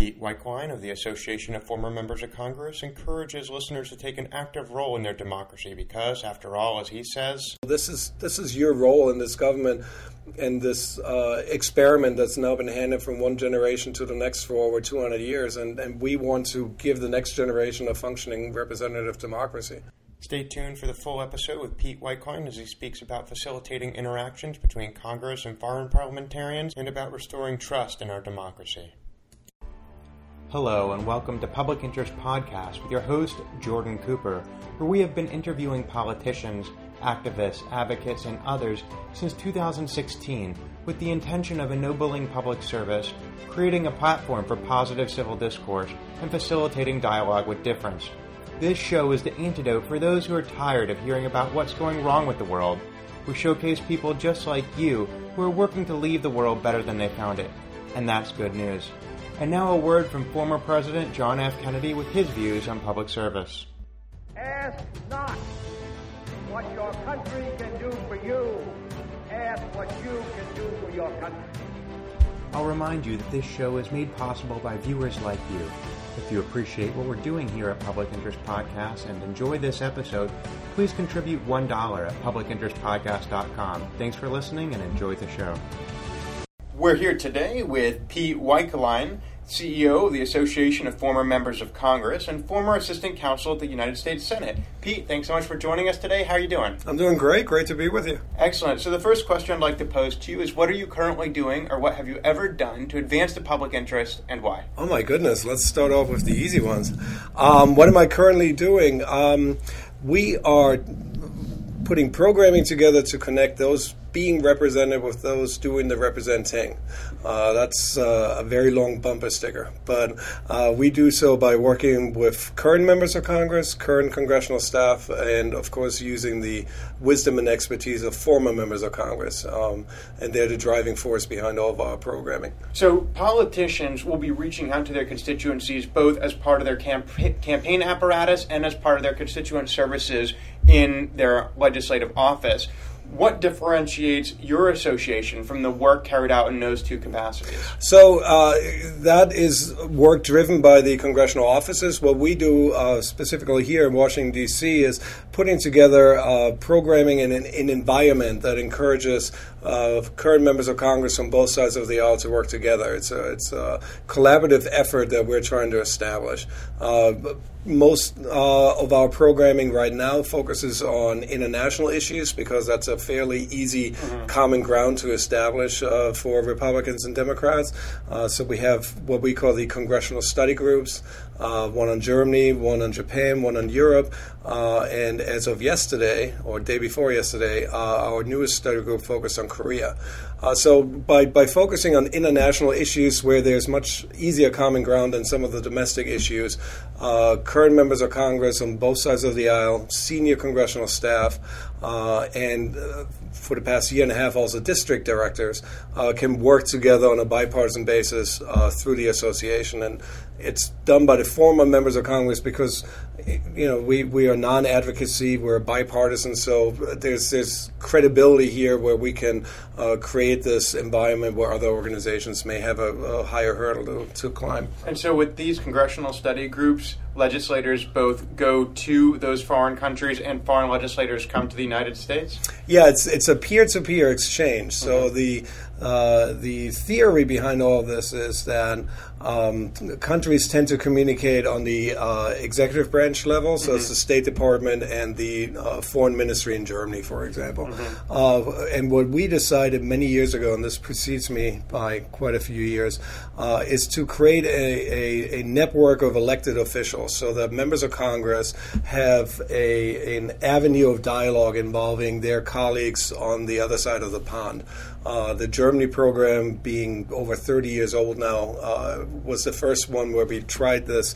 Pete Weichlein of the Association of Former Members of Congress encourages listeners to take an active role in their democracy because, after all, as he says, this is this is your role in this government and this uh, experiment that's now been handed from one generation to the next for over 200 years, and, and we want to give the next generation a functioning representative democracy. Stay tuned for the full episode with Pete Weichlein as he speaks about facilitating interactions between Congress and foreign parliamentarians and about restoring trust in our democracy. Hello, and welcome to Public Interest Podcast with your host, Jordan Cooper, where we have been interviewing politicians, activists, advocates, and others since 2016 with the intention of ennobling public service, creating a platform for positive civil discourse, and facilitating dialogue with difference. This show is the antidote for those who are tired of hearing about what's going wrong with the world. We showcase people just like you who are working to leave the world better than they found it. And that's good news. And now a word from former President John F. Kennedy with his views on public service. Ask not what your country can do for you. Ask what you can do for your country. I'll remind you that this show is made possible by viewers like you. If you appreciate what we're doing here at Public Interest Podcast and enjoy this episode, please contribute $1 at publicinterestpodcast.com. Thanks for listening and enjoy the show. We're here today with Pete Weichlein, CEO of the Association of Former Members of Congress and former Assistant Counsel at the United States Senate. Pete, thanks so much for joining us today. How are you doing? I'm doing great. Great to be with you. Excellent. So, the first question I'd like to pose to you is what are you currently doing or what have you ever done to advance the public interest and why? Oh, my goodness. Let's start off with the easy ones. Um, what am I currently doing? Um, we are putting programming together to connect those being represented with those doing the representing. Uh, that's uh, a very long bumper sticker. But uh, we do so by working with current members of Congress, current congressional staff, and of course using the wisdom and expertise of former members of Congress. Um, and they're the driving force behind all of our programming. So politicians will be reaching out to their constituencies both as part of their camp- campaign apparatus and as part of their constituent services in their legislative office what differentiates your association from the work carried out in those two capacities? So uh, that is work driven by the congressional offices. What we do uh, specifically here in Washington D.C. is putting together uh, programming in an, an, environment that encourages uh, current members of Congress on both sides of the aisle to work together. It's a, it's a collaborative effort that we're trying to establish. Uh, most uh, of our programming right now focuses on international issues because that's a fairly easy mm-hmm. common ground to establish uh, for Republicans and Democrats. Uh, so we have what we call the congressional study groups uh, one on Germany, one on Japan, one on Europe. Uh, and as of yesterday, or day before yesterday, uh, our newest study group focused on Korea. Uh, so by, by focusing on international issues where there's much easier common ground than some of the domestic issues, uh, current members of Congress on both sides of the aisle, senior congressional staff, uh, and for the past year and a half, also district directors can work together on a bipartisan basis through the association. And it's done by the former members of Congress because you know we, we are non-advocacy we're bipartisan so there's there's credibility here where we can uh, create this environment where other organizations may have a, a higher hurdle to, to climb. And so with these congressional study groups legislators both go to those foreign countries and foreign legislators come to the United States? Yeah it's it's a peer-to-peer exchange. So mm-hmm. the uh, the theory behind all of this is that um, countries tend to communicate on the uh, executive branch level, so mm-hmm. it's the State Department and the uh, Foreign Ministry in Germany, for example. Mm-hmm. Uh, and what we decided many years ago, and this precedes me by quite a few years, uh, is to create a, a, a, network of elected officials so that members of Congress have a, an avenue of dialogue involving their colleagues on the other side of the pond. Uh, the Germany program, being over 30 years old now, uh, was the first one where we tried this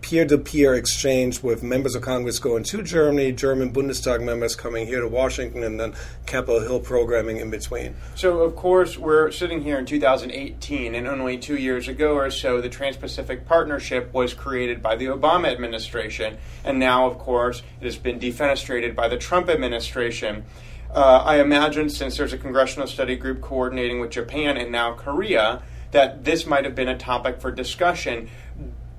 peer to peer exchange with members of Congress going to Germany, German Bundestag members coming here to Washington, and then Capitol Hill programming in between. So, of course, we're sitting here in 2018, and only two years ago or so, the Trans Pacific Partnership was created by the Obama administration, and now, of course, it has been defenestrated by the Trump administration. Uh, I imagine since there's a congressional study group coordinating with Japan and now Korea, that this might have been a topic for discussion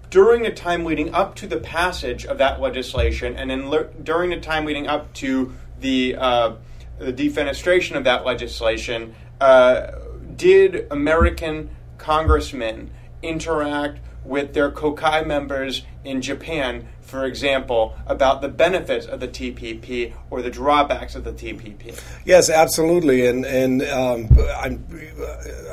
during the time leading up to the passage of that legislation, and then le- during the time leading up to the uh, the defenestration of that legislation, uh, did American congressmen interact with their Kokkai members in Japan, for example, about the benefits of the TPP or the drawbacks of the TPP. Yes, absolutely, and and um, I'm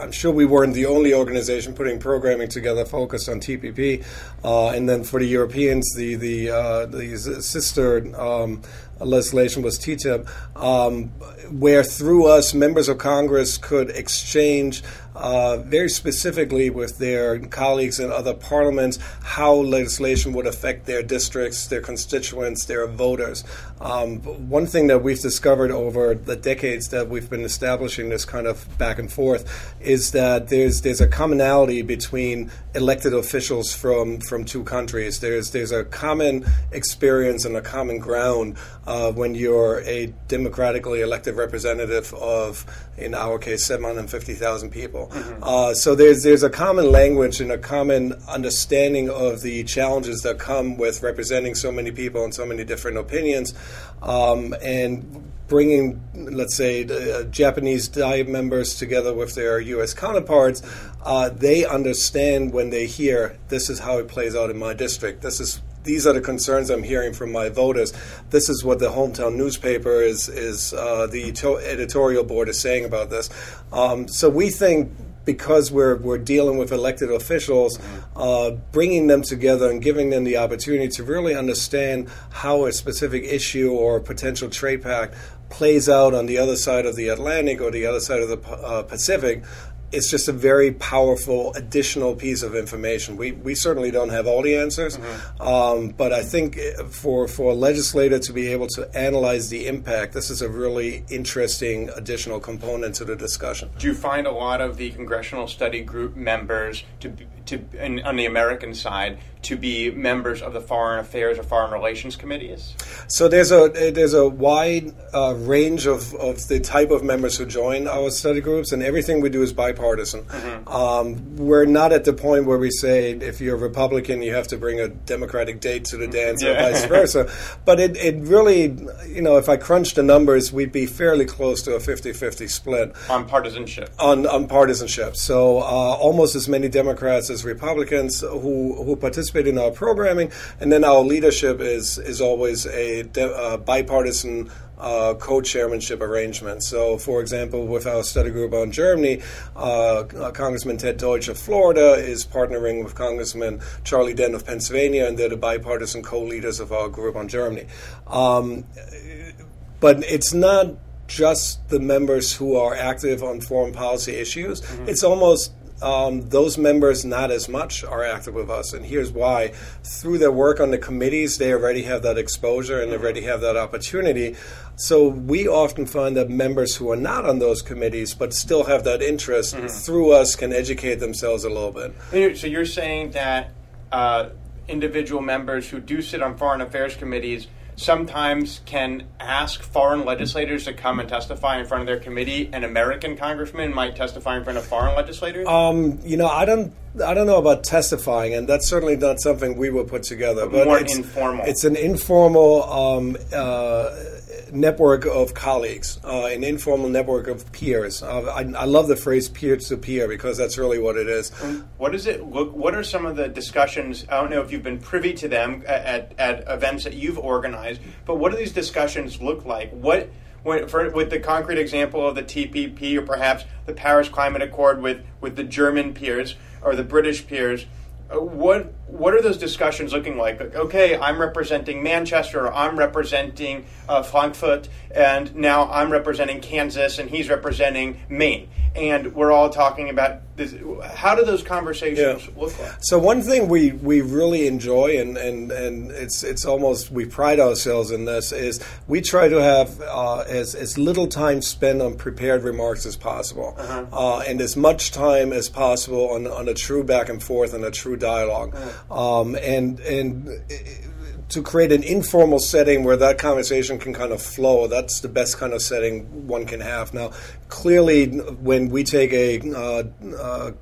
I'm sure we weren't the only organization putting programming together focused on TPP, uh, and then for the Europeans, the the uh, the sister. Um, legislation was TTIP, um, where through us, members of Congress could exchange uh, very specifically with their colleagues in other parliaments how legislation would affect their districts, their constituents, their voters. Um, one thing that we've discovered over the decades that we've been establishing this kind of back and forth is that there's there's a commonality between elected officials from from two countries. There's there's a common experience and a common ground uh, when you're a democratically elected representative of, in our case, 750,000 people. Mm-hmm. Uh, so there's there's a common language and a common understanding of the challenges that come with representing so many people and so many different opinions, um, and bringing, let's say, uh, Japanese Diet members together with their U.S. counterparts. Uh, they understand when they hear this is how it plays out in my district. This is these are the concerns I'm hearing from my voters. This is what the hometown newspaper is is uh, the editorial board is saying about this. Um, so we think because we're we're dealing with elected officials, uh, bringing them together and giving them the opportunity to really understand how a specific issue or potential trade pact plays out on the other side of the Atlantic or the other side of the uh, Pacific it's just a very powerful additional piece of information. We, we certainly don't have all the answers, mm-hmm. um, but I think for, for a legislator to be able to analyze the impact, this is a really interesting additional component to the discussion. Do you find a lot of the congressional study group members to to in, on the American side to be members of the foreign affairs or foreign relations committees? So there's a there's a wide uh, range of, of the type of members who join our study groups, and everything we do is bipartisan. Mm-hmm. Um, we're not at the point where we say if you're a Republican, you have to bring a Democratic date to the mm-hmm. dance, yeah. or vice versa. But it, it really, you know, if I crunch the numbers, we'd be fairly close to a 50-50 split on partisanship. On, on partisanship, so uh, almost as many Democrats as Republicans who who participate in our programming, and then our leadership is is always a de- uh, bipartisan. Uh, co-chairmanship arrangement. So, for example, with our study group on Germany, uh, uh, Congressman Ted Deutsch of Florida is partnering with Congressman Charlie Dent of Pennsylvania, and they're the bipartisan co-leaders of our group on Germany. Um, but it's not just the members who are active on foreign policy issues. Mm-hmm. It's almost um, those members, not as much, are active with us. And here's why. Through their work on the committees, they already have that exposure and they already have that opportunity. So we often find that members who are not on those committees but still have that interest mm-hmm. through us can educate themselves a little bit. So you're saying that uh, individual members who do sit on foreign affairs committees sometimes can ask foreign legislators to come and testify in front of their committee, An American congressman might testify in front of foreign legislators? Um, you know, I don't. I don't know about testifying, and that's certainly not something we will put together. But more it's, informal. It's an informal um, uh, network of colleagues, uh, an informal network of peers. Uh, I, I, love the phrase peer to peer because that's really what it is. What does it look? What are some of the discussions? I don't know if you've been privy to them at, at events that you've organized, but what do these discussions look like? What for, with the concrete example of the TPP or perhaps the Paris Climate Accord with, with the German peers or the British peers, what what are those discussions looking like? Okay, I'm representing Manchester, I'm representing uh, Frankfurt, and now I'm representing Kansas, and he's representing Maine and we're all talking about this. How do those conversations yeah. look like? So one thing we, we really enjoy, and, and, and it's it's almost we pride ourselves in this, is we try to have uh, as as little time spent on prepared remarks as possible, uh-huh. uh, and as much time as possible on, on a true back and forth and a true dialog uh-huh. um, and and. It, to create an informal setting where that conversation can kind of flow. That's the best kind of setting one can have. Now, clearly, when we take a uh, uh,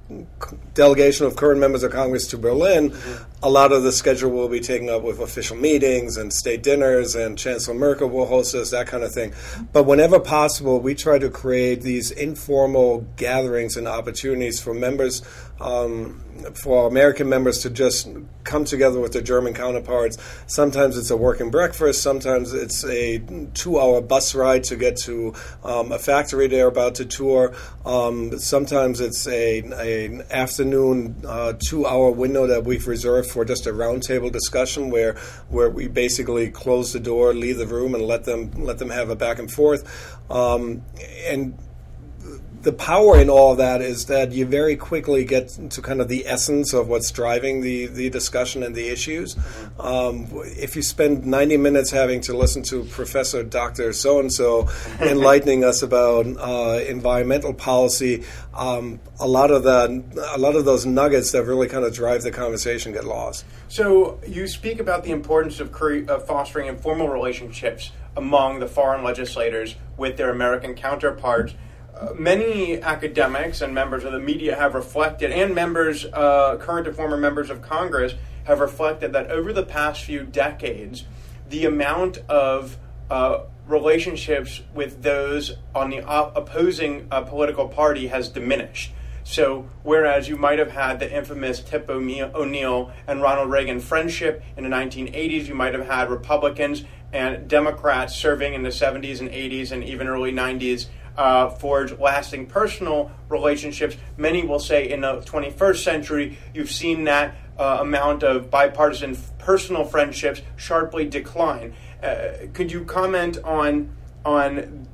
delegation of current members of Congress to Berlin, mm-hmm. a lot of the schedule will be taken up with official meetings and state dinners, and Chancellor Merkel will host us, that kind of thing. But whenever possible, we try to create these informal gatherings and opportunities for members um, for American members to just come together with their German counterparts. Sometimes it's a working breakfast, sometimes it's a two hour bus ride to get to um, a factory they're about to tour. Um, sometimes it's a, an afternoon uh, two hour window that we've reserved for just a roundtable discussion where where we basically close the door, leave the room, and let them let them have a back and forth. Um, and the power in all of that is that you very quickly get to kind of the essence of what's driving the, the discussion and the issues. Um, if you spend 90 minutes having to listen to Professor Dr. So and so enlightening us about uh, environmental policy, um, a lot of that, a lot of those nuggets that really kind of drive the conversation get lost. So you speak about the importance of, cre- of fostering informal relationships among the foreign legislators with their American counterparts many academics and members of the media have reflected, and members, uh, current and former members of Congress, have reflected that over the past few decades, the amount of uh, relationships with those on the op- opposing uh, political party has diminished. So, whereas you might have had the infamous Tip O'Neill and Ronald Reagan friendship in the 1980s, you might have had Republicans and Democrats serving in the 70s and 80s and even early 90s uh, forge lasting personal relationships. Many will say in the 21st century, you've seen that uh, amount of bipartisan personal friendships sharply decline. Uh, could you comment on on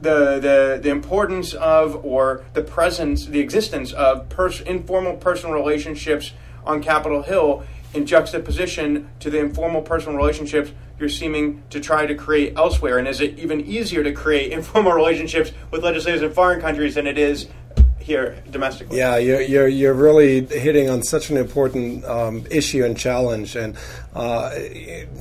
the, the the importance of or the presence, the existence of pers- informal personal relationships on Capitol Hill in juxtaposition to the informal personal relationships you're seeming to try to create elsewhere? And is it even easier to create informal relationships with legislators in foreign countries than it is here domestically. Yeah, you're, you're, you're really hitting on such an important um, issue and challenge. And uh,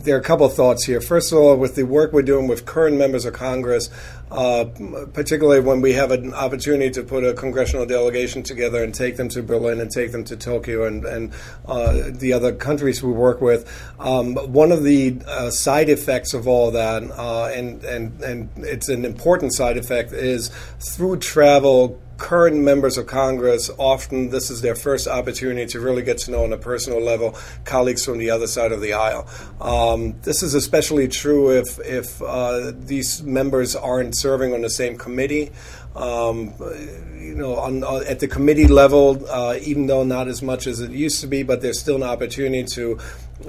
there are a couple of thoughts here. First of all, with the work we're doing with current members of Congress, uh, particularly when we have an opportunity to put a congressional delegation together and take them to Berlin and take them to Tokyo and, and uh, the other countries we work with. Um, one of the uh, side effects of all that, uh, and, and, and it's an important side effect, is through travel, current members of Congress, often this is their first opportunity to really get to know on a personal level colleagues from the other side of the aisle. Um, this is especially true if, if uh, these members aren't serving on the same committee. Um, you know, on, uh, at the committee level, uh, even though not as much as it used to be, but there's still an opportunity to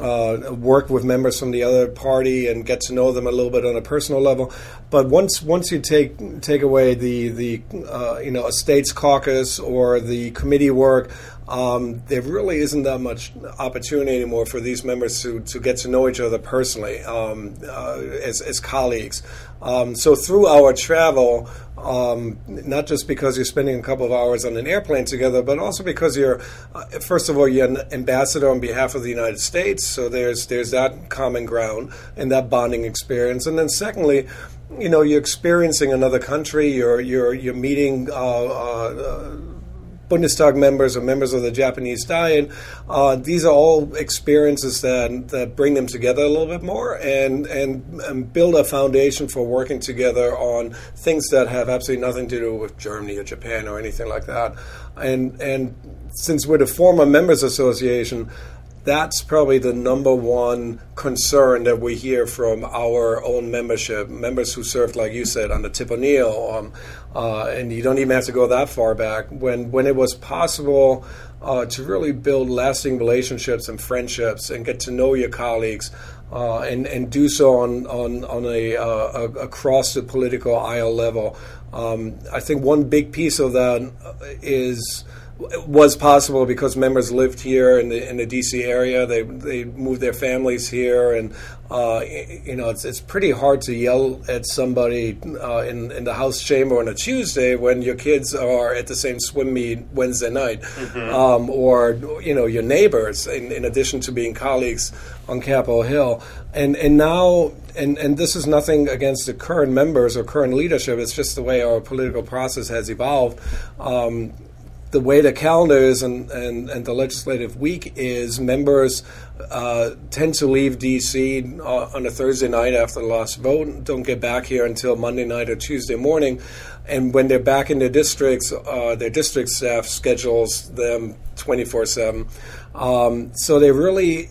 uh, work with members from the other party and get to know them a little bit on a personal level. But once once you take take away the the uh, you know a states caucus or the committee work, um, there really isn't that much opportunity anymore for these members to, to get to know each other personally um, uh, as, as colleagues. Um, so through our travel, um, not just because you're spending a couple of hours on an airplane together, but also because you're, uh, first of all, you're an ambassador on behalf of the United States. So there's there's that common ground and that bonding experience, and then secondly, you know, you're experiencing another country. You're you're you're meeting. Uh, uh, Bundestag members or members of the Japanese Diet. Uh, these are all experiences that that bring them together a little bit more and, and, and build a foundation for working together on things that have absolutely nothing to do with Germany or Japan or anything like that. And and since we're the former members association, that's probably the number one concern that we hear from our own membership, members who served, like you said, on the Tip O'Neill, um, uh, and you don't even have to go that far back. When when it was possible uh, to really build lasting relationships and friendships and get to know your colleagues, uh, and and do so on on on a, uh, across the political aisle level, um, I think one big piece of that is was possible because members lived here in the in the DC area. They they moved their families here, and uh, you know it's it's pretty hard to yell at somebody uh, in in the House chamber on a Tuesday when your kids are at the same swim meet Wednesday night, mm-hmm. um, or you know your neighbors. In, in addition to being colleagues on Capitol Hill, and and now and and this is nothing against the current members or current leadership. It's just the way our political process has evolved. Um, the way the calendar is and, and, and the legislative week is, members uh, tend to leave D.C. Uh, on a Thursday night after the last vote, don't get back here until Monday night or Tuesday morning. And when they're back in their districts, uh, their district staff schedules them 24 7. Um, so there really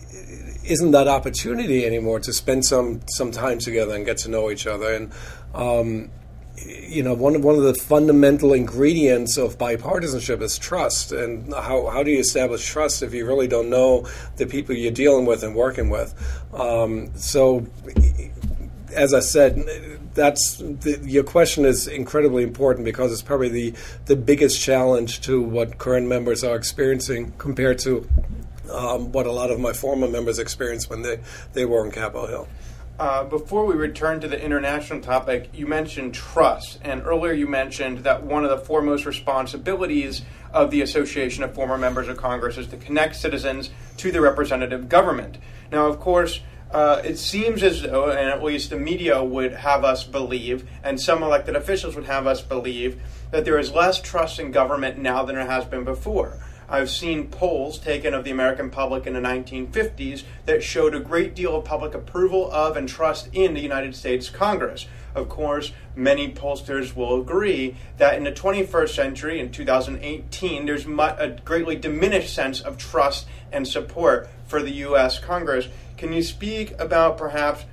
isn't that opportunity anymore to spend some, some time together and get to know each other. And um, you know, one of, one of the fundamental ingredients of bipartisanship is trust. And how, how do you establish trust if you really don't know the people you're dealing with and working with? Um, so, as I said, that's the, your question is incredibly important because it's probably the, the biggest challenge to what current members are experiencing compared to um, what a lot of my former members experienced when they, they were on Capitol Hill. Uh, before we return to the international topic, you mentioned trust, and earlier you mentioned that one of the foremost responsibilities of the Association of Former Members of Congress is to connect citizens to the representative government. Now, of course, uh, it seems as though, and at least the media would have us believe, and some elected officials would have us believe, that there is less trust in government now than there has been before. I've seen polls taken of the American public in the 1950s that showed a great deal of public approval of and trust in the United States Congress. Of course, many pollsters will agree that in the 21st century, in 2018, there's a greatly diminished sense of trust and support for the U.S. Congress. Can you speak about perhaps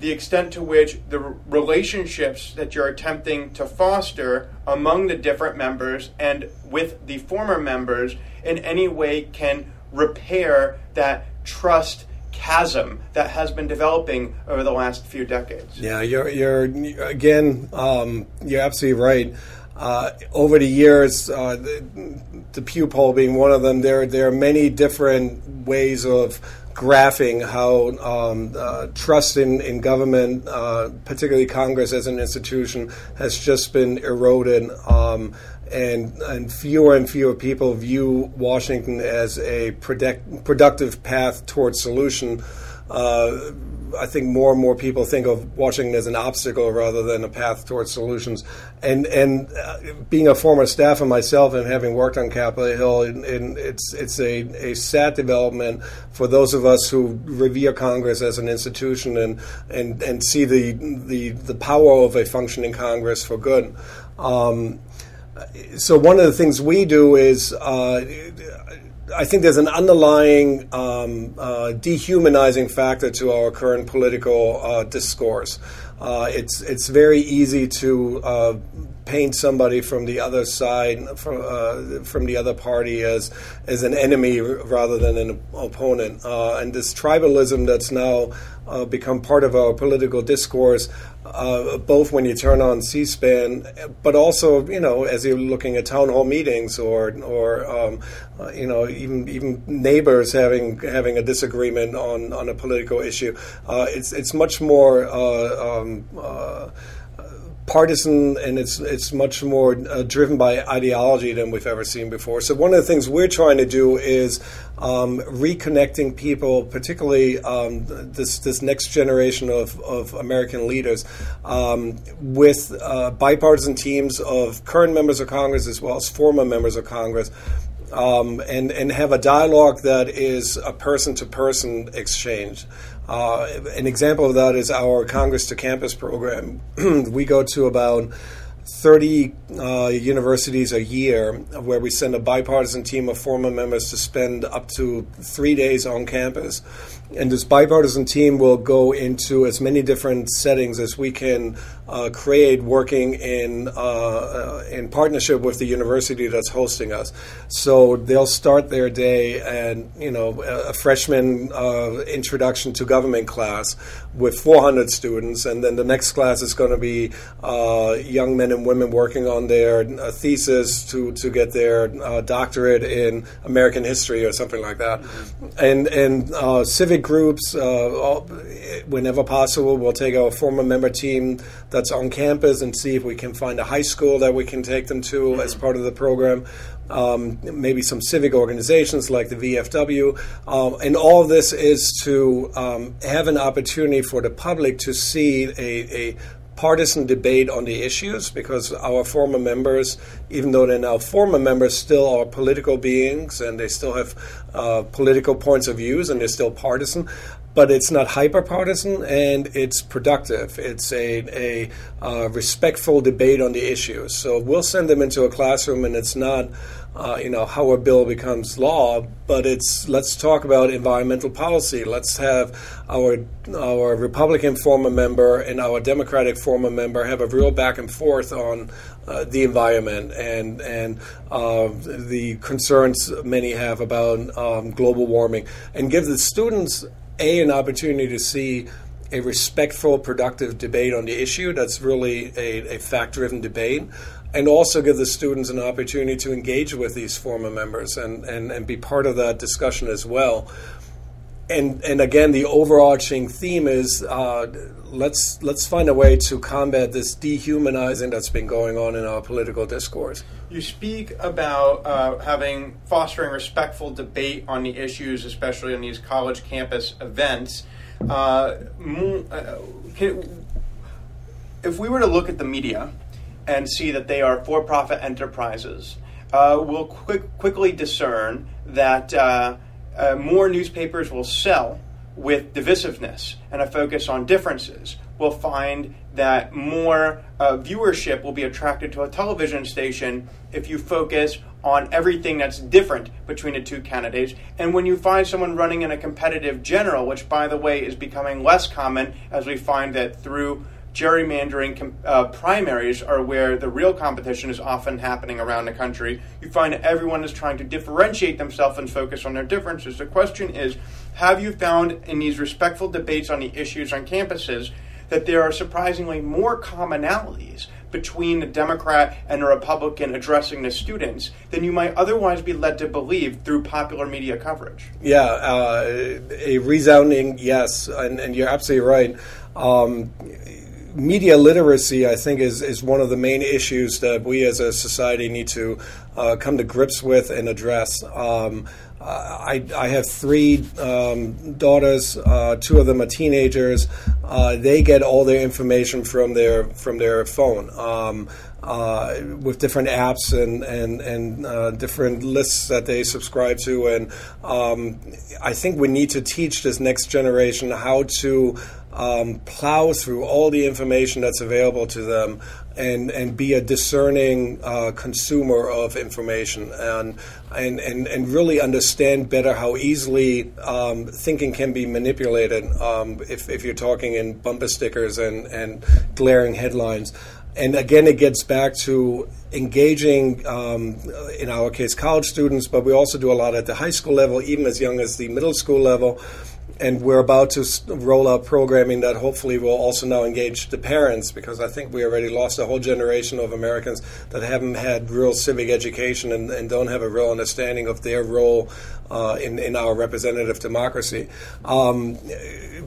the extent to which the relationships that you're attempting to foster among the different members and with the former members in any way can repair that trust chasm that has been developing over the last few decades. Yeah, you're, you're again, um, you're absolutely right. Uh, over the years, uh, the, the Pew poll being one of them, there there are many different ways of graphing how um, uh, trust in, in government, uh, particularly Congress as an institution, has just been eroded. Um, and, and fewer and fewer people view Washington as a product, productive path towards solution. Uh, I think more and more people think of Washington as an obstacle rather than a path towards solutions. And and uh, being a former staffer myself and having worked on Capitol Hill, and, and it's it's a, a sad development for those of us who revere Congress as an institution and and, and see the, the the power of a functioning Congress for good. Um, so one of the things we do is uh, I think there's an underlying um, uh, dehumanizing factor to our current political uh, discourse. Uh, it's it's very easy to uh, paint somebody from the other side, from uh, from the other party, as as an enemy rather than an opponent. Uh, and this tribalism that's now become part of our political discourse uh, both when you turn on C-SPAN, but also you know as you're looking at town hall meetings or or um, uh, you know even even neighbors having having a disagreement on on a political issue. Uh, it's it's much more. Uh, um, uh, partisan and it's it's much more uh, driven by ideology than we've ever seen before. So one of the things we're trying to do is um, reconnecting people, particularly um, this this next generation of, of American leaders, um, with uh, bipartisan teams of current members of Congress as well as former members of Congress. Um, and and have a dialogue that is a person to person exchange. Uh, an example of that is our Congress to Campus program. we go to about 30 uh, universities a year where we send a bipartisan team of former members to spend up to three days on campus. And this bipartisan team will go into as many different settings as we can uh, create, working in uh, uh in partnership with the university that's hosting us. So they'll start their day and you know a freshman uh, introduction to government class with 400 students, and then the next class is going to be uh, young men and women working on their uh, thesis to, to get their uh, doctorate in American history or something like that. And, and uh, civic groups, uh, whenever possible, we'll take our former member team that's on campus and see if we can find a high school that we can take them to mm-hmm. as part of the program um, maybe some civic organizations like the VFW. Um, and all this is to um, have an opportunity for the public to see a, a partisan debate on the issues because our former members, even though they're now former members, still are political beings and they still have uh, political points of views and they're still partisan but it's not hyper partisan and it's productive. It's a, a uh, respectful debate on the issues. So we'll send them into a classroom, and it's not. Uh, you know how a bill becomes law, but it's let's talk about environmental policy. Let's have our our Republican former member and our Democratic former member have a real back and forth on uh, the environment and and uh, the concerns many have about um, global warming, and give the students a an opportunity to see a respectful, productive debate on the issue. That's really a, a fact driven debate. And also give the students an opportunity to engage with these former members and, and, and be part of that discussion as well. And, and again, the overarching theme is uh, let's, let's find a way to combat this dehumanizing that's been going on in our political discourse. You speak about uh, having fostering respectful debate on the issues, especially on these college campus events. Uh, uh, can, if we were to look at the media and see that they are for-profit enterprises, uh, we'll quick, quickly discern that uh, more newspapers will sell with divisiveness and a focus on differences will find that more uh, viewership will be attracted to a television station if you focus on everything that's different between the two candidates. And when you find someone running in a competitive general, which by the way is becoming less common as we find that through gerrymandering uh, primaries are where the real competition is often happening around the country. You find that everyone is trying to differentiate themselves and focus on their differences. The question is have you found in these respectful debates on the issues on campuses that there are surprisingly more commonalities between a Democrat and a Republican addressing the students than you might otherwise be led to believe through popular media coverage. Yeah, uh, a resounding yes, and, and you're absolutely right. Um, media literacy, I think, is, is one of the main issues that we as a society need to uh, come to grips with and address. Um, I, I have three um, daughters. Uh, two of them are teenagers. Uh, they get all their information from their from their phone. Um, uh, with different apps and and and uh, different lists that they subscribe to, and um, I think we need to teach this next generation how to um, plow through all the information that's available to them and and be a discerning uh, consumer of information and, and and and really understand better how easily um, thinking can be manipulated um, if, if you're talking in bumper stickers and, and glaring headlines. And again, it gets back to engaging, um, in our case, college students, but we also do a lot at the high school level, even as young as the middle school level and we're about to roll out programming that hopefully will also now engage the parents because I think we already lost a whole generation of Americans that haven't had real civic education and, and don't have a real understanding of their role uh, in, in our representative democracy. Um,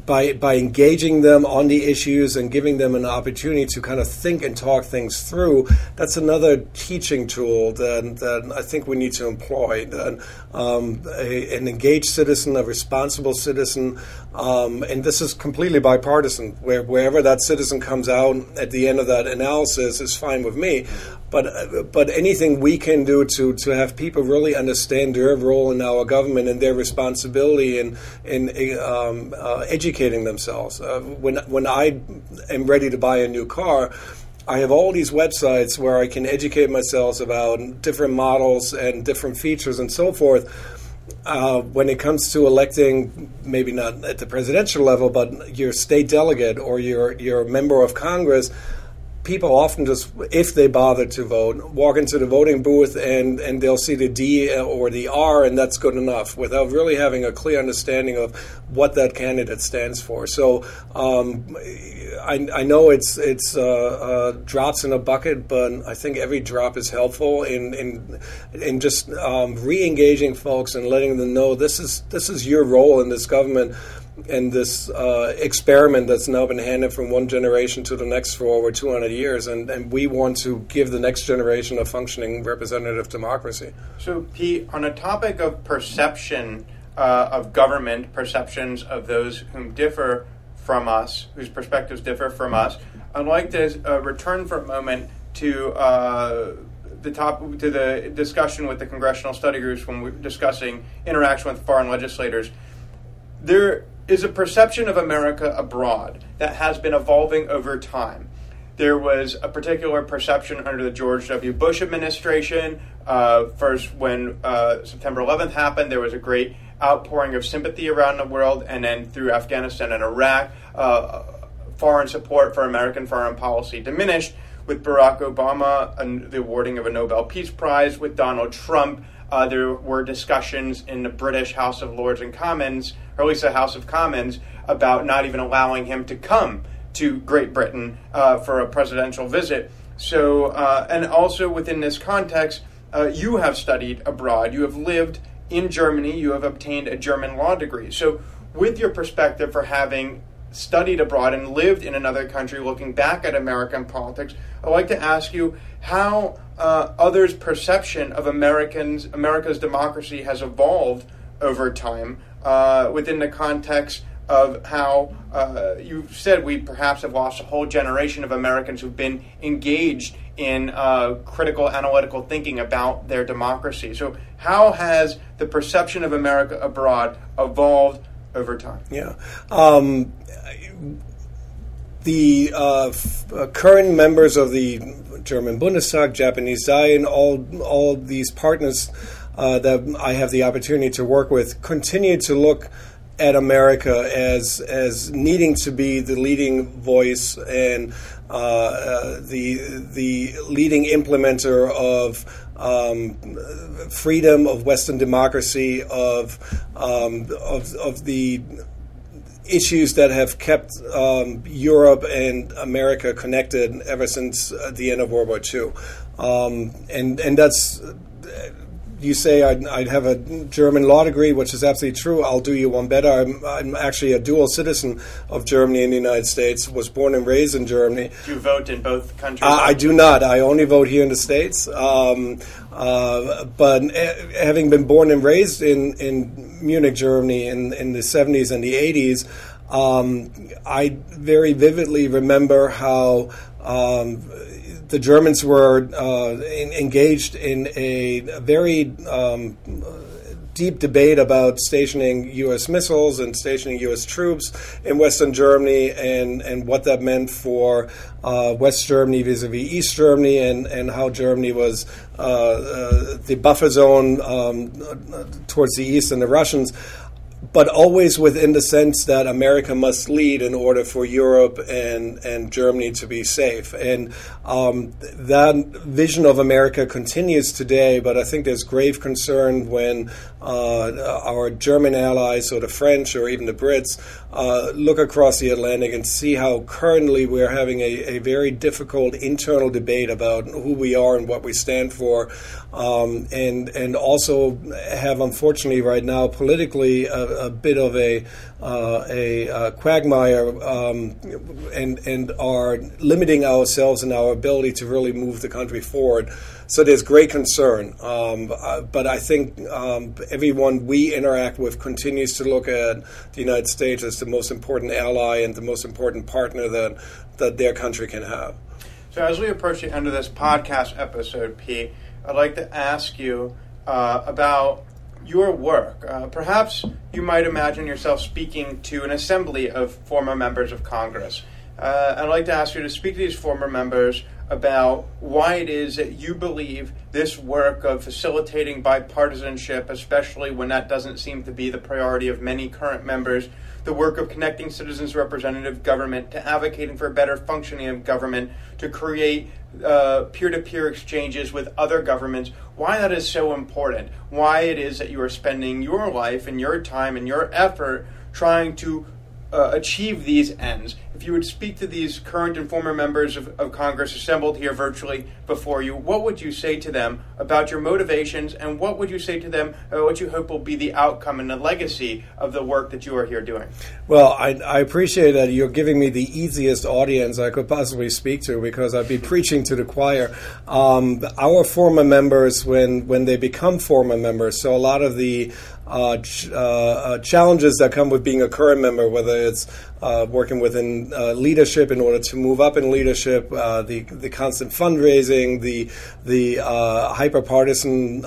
by, by engaging them on the issues and giving them an opportunity to kind of think and talk things through, that's another teaching tool that, that I think we need to employ. That, um, a, an engaged citizen, a responsible citizen, um, and this is completely bipartisan. Where, wherever that citizen comes out at the end of that analysis is fine with me. But but anything we can do to, to have people really understand their role in our government and their responsibility in in um, uh, educating themselves. Uh, when when I am ready to buy a new car. I have all these websites where I can educate myself about different models and different features and so forth. Uh, when it comes to electing, maybe not at the presidential level, but your state delegate or your your member of Congress, people often just, if they bother to vote, walk into the voting booth and, and they'll see the D or the R, and that's good enough without really having a clear understanding of what that candidate stands for. So um, I, I, know it's it's uh, uh, drops in a bucket, but I think every drop is helpful in in, in just um, re-engaging folks and letting them know this is this is your role in this government and this uh, experiment that's now been handed from one generation to the next for over 200 years, and, and we want to give the next generation a functioning representative democracy. So, Pete, on a topic of perception uh, of government, perceptions of those whom differ from us, whose perspectives differ from us, I'd like to uh, return for a moment to uh, the top to the discussion with the congressional study groups when we're discussing interaction with foreign legislators. There is a perception of America abroad that has been evolving over time. There was a particular perception under the George W. Bush administration. Uh, first, when uh, September 11th happened, there was a great outpouring of sympathy around the world, and then through Afghanistan and Iraq, uh, foreign support for American foreign policy diminished. With Barack Obama and the awarding of a Nobel Peace Prize, with Donald Trump, uh, there were discussions in the British House of Lords and Commons or at least the House of Commons, about not even allowing him to come to Great Britain uh, for a presidential visit. So, uh, and also within this context, uh, you have studied abroad, you have lived in Germany, you have obtained a German law degree. So, with your perspective for having studied abroad and lived in another country, looking back at American politics, I'd like to ask you how uh, others' perception of Americans, America's democracy has evolved over time uh, within the context of how uh, you said we perhaps have lost a whole generation of Americans who've been engaged in uh, critical analytical thinking about their democracy. So, how has the perception of America abroad evolved over time? Yeah. Um, the uh, f- uh, current members of the German Bundestag, Japanese Zeian, all all these partners uh, that I have the opportunity to work with continue to look at America as as needing to be the leading voice and uh, uh, the the leading implementer of um, freedom of Western democracy of um, of, of the issues that have kept um, Europe and America connected ever since the end of World War II, um, and and that's you say I'd, I'd, have a German law degree, which is absolutely true. I'll do you one better. I'm, I'm, actually a dual citizen of Germany and the United States. Was born and raised in Germany. Do you vote in both countries? Uh, I do not. I only vote here in the states. Um, uh, but having been born and raised in, in Munich, Germany, in, in the 70s and the 80s, um, I very vividly remember how. Um, the Germans were uh, in, engaged in a very um, deep debate about stationing U.S. missiles and stationing U.S. troops in Western Germany and, and what that meant for uh, West Germany vis-a-vis East Germany and, and how Germany was uh, uh the buffer zone um, towards the east and the Russians but always within the sense that America must lead in order for Europe and, and Germany to be safe. And um, that vision of America continues today, but I think there's grave concern when uh, our German allies or the French or even the Brits uh, look across the Atlantic and see how currently we're having a, a, very difficult internal debate about who we are and what we stand for, um, and and also have unfortunately right now politically a, a bit of a uh, a, a, quagmire um, and and are limiting ourselves and our ability to really move the country forward. So there's great concern. Um, uh, but I think um, everyone we interact with continues to look at the United States as the most important ally and the most important partner that, that their country can have. So as we approach the end of this podcast episode, Pete, I'd like to ask you uh, about your work. Uh, perhaps you might imagine yourself speaking to an assembly of former members of Congress. Uh, I'd like to ask you to speak to these former members about why it is that you believe this work of facilitating bipartisanship, especially when that doesn't seem to be the priority of many current members, the work of connecting citizens representative government to advocating for a better functioning of government, to create peer to peer exchanges with other governments, why that is so important, why it is that you are spending your life and your time and your effort trying to uh, achieve these ends. If you would speak to these current and former members of, of, Congress assembled here virtually before you, what would you say to them about your motivations and what would you say to them about what you hope will be the outcome and the legacy of the work that you are here doing? Well, I, I appreciate that you're giving me the easiest audience I could possibly speak to because I'd be preaching to the choir. Um, our former members, when, when they become former members, so a lot of the uh, ch- uh, uh, challenges that come with being a current member, whether it's uh, working within leadership in order to move up in leadership, the the constant fundraising, the the uh, hyper partisan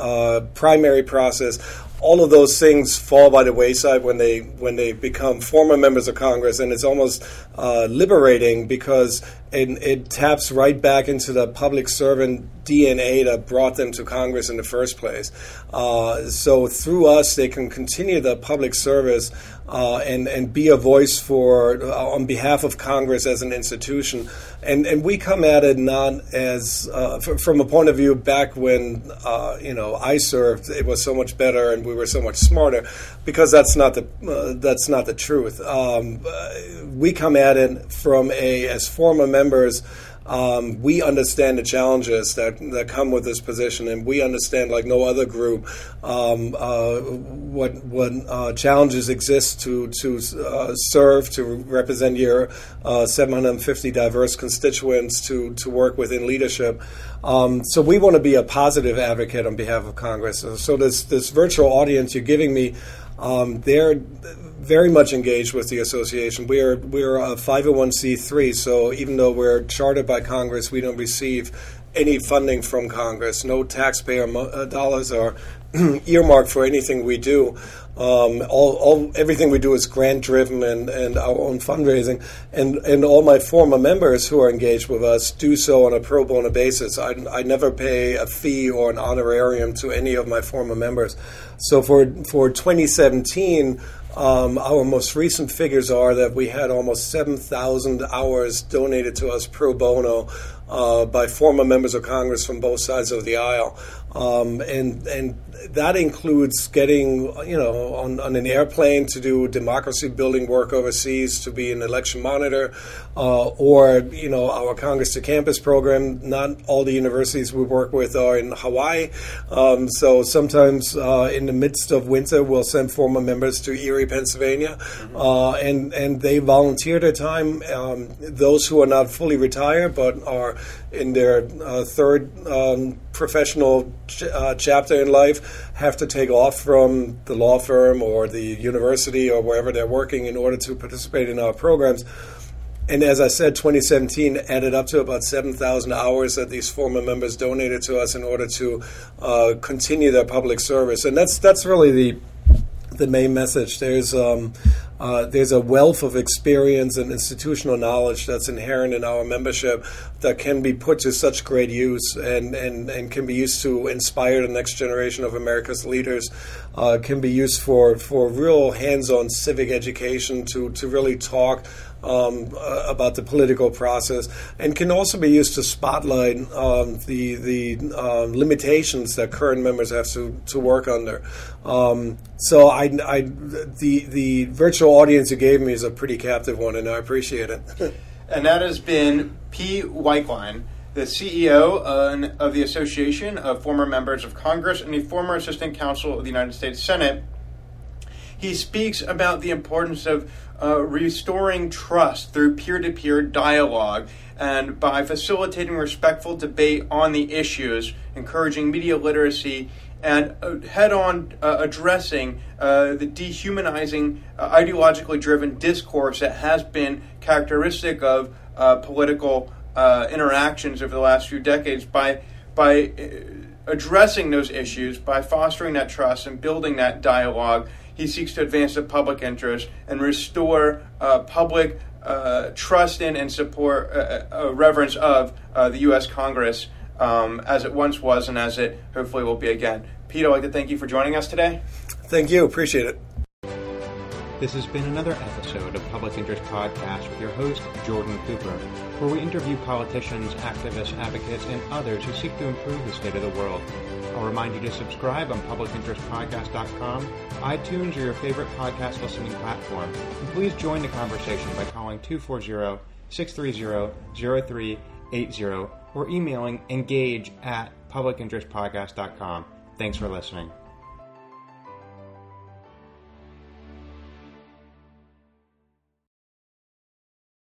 primary process. All of those things fall by the wayside when they when they become former members of Congress, and it's almost uh, liberating because it, it taps right back into the public servant DNA that brought them to Congress in the first place. so through us, they can continue the public service uh, and and be a voice for uh, on behalf of Congress as an institution. And and we come at it not as uh, f- from a point of view back when uh, you know I served, it was so much better and we were so much smarter, because that's not the uh, that's not the truth. Um, we come at it from a as former members. Um, we understand the challenges that, that come with this position, and we understand, like no other group, um, uh, what what uh, challenges exist to to uh, serve, to represent your uh, 750 diverse constituents, to to work within leadership. Um, so we want to be a positive advocate on behalf of Congress. So this this virtual audience you're giving me, um, they're very much engaged with the association. We are we're a 501c3, so even though we're chartered by Congress, we don't receive any funding from Congress. No taxpayer mo- uh, dollars are earmarked for anything we do. Um, all, all, everything we do is grant driven and, and our own fundraising. And, and all my former members who are engaged with us do so on a pro bono basis. I, I never pay a fee or an honorarium to any of my former members. So for, for 2017, um, our most recent figures are that we had almost 7,000 hours donated to us pro bono uh, by former members of Congress from both sides of the aisle. Um, and and that includes getting you know on, on, an airplane to do democracy building work overseas to be an election monitor uh, or you know our congress to campus program not all the universities we work with are in hawaii um, so sometimes uh, in the midst of winter we'll send former members to erie pennsylvania mm-hmm. uh, and and they volunteer their time um, those who are not fully retired but are in their uh, third um, professional ch- uh, chapter in life have to take off from the law firm or the university or wherever they're working in order to participate in our programs. And as I said, 2017 added up to about 7,000 hours that these former members donated to us in order to uh, continue their public service. And that's that's really the the main message. There's um, uh, there's a wealth of experience and institutional knowledge that's inherent in our membership that can be put to such great use and, and, and can be used to inspire the next generation of America's leaders, uh, can be used for, for real hands on civic education to, to really talk um, uh, about the political process, and can also be used to spotlight um, the the uh, limitations that current members have to, to work under. Um, so I, I, the the virtual audience you gave me is a pretty captive one, and I appreciate it. and that has been P. Weichlein the CEO uh, of the Association of Former Members of Congress and a former Assistant Counsel of the United States Senate. He speaks about the importance of uh, restoring trust through peer to peer dialogue and by facilitating respectful debate on the issues, encouraging media literacy, and uh, head on uh, addressing uh, the dehumanizing, uh, ideologically driven discourse that has been characteristic of uh, political interactions over the last few decades by, by addressing those issues, by fostering that trust and building that dialogue he seeks to advance the public interest and restore uh, public uh, trust in and support, uh, uh, reverence of uh, the U.S. Congress um, as it once was and as it hopefully will be again. Pete, I'd like to thank you for joining us today. Thank you. Appreciate it. This has been another episode of Public Interest Podcast with your host, Jordan Cooper, where we interview politicians, activists, advocates, and others who seek to improve the state of the world. I'll remind you to subscribe on publicinterestpodcast.com, iTunes, or your favorite podcast listening platform. And please join the conversation by calling 240 630 0380 or emailing engage at publicinterestpodcast.com. Thanks for listening.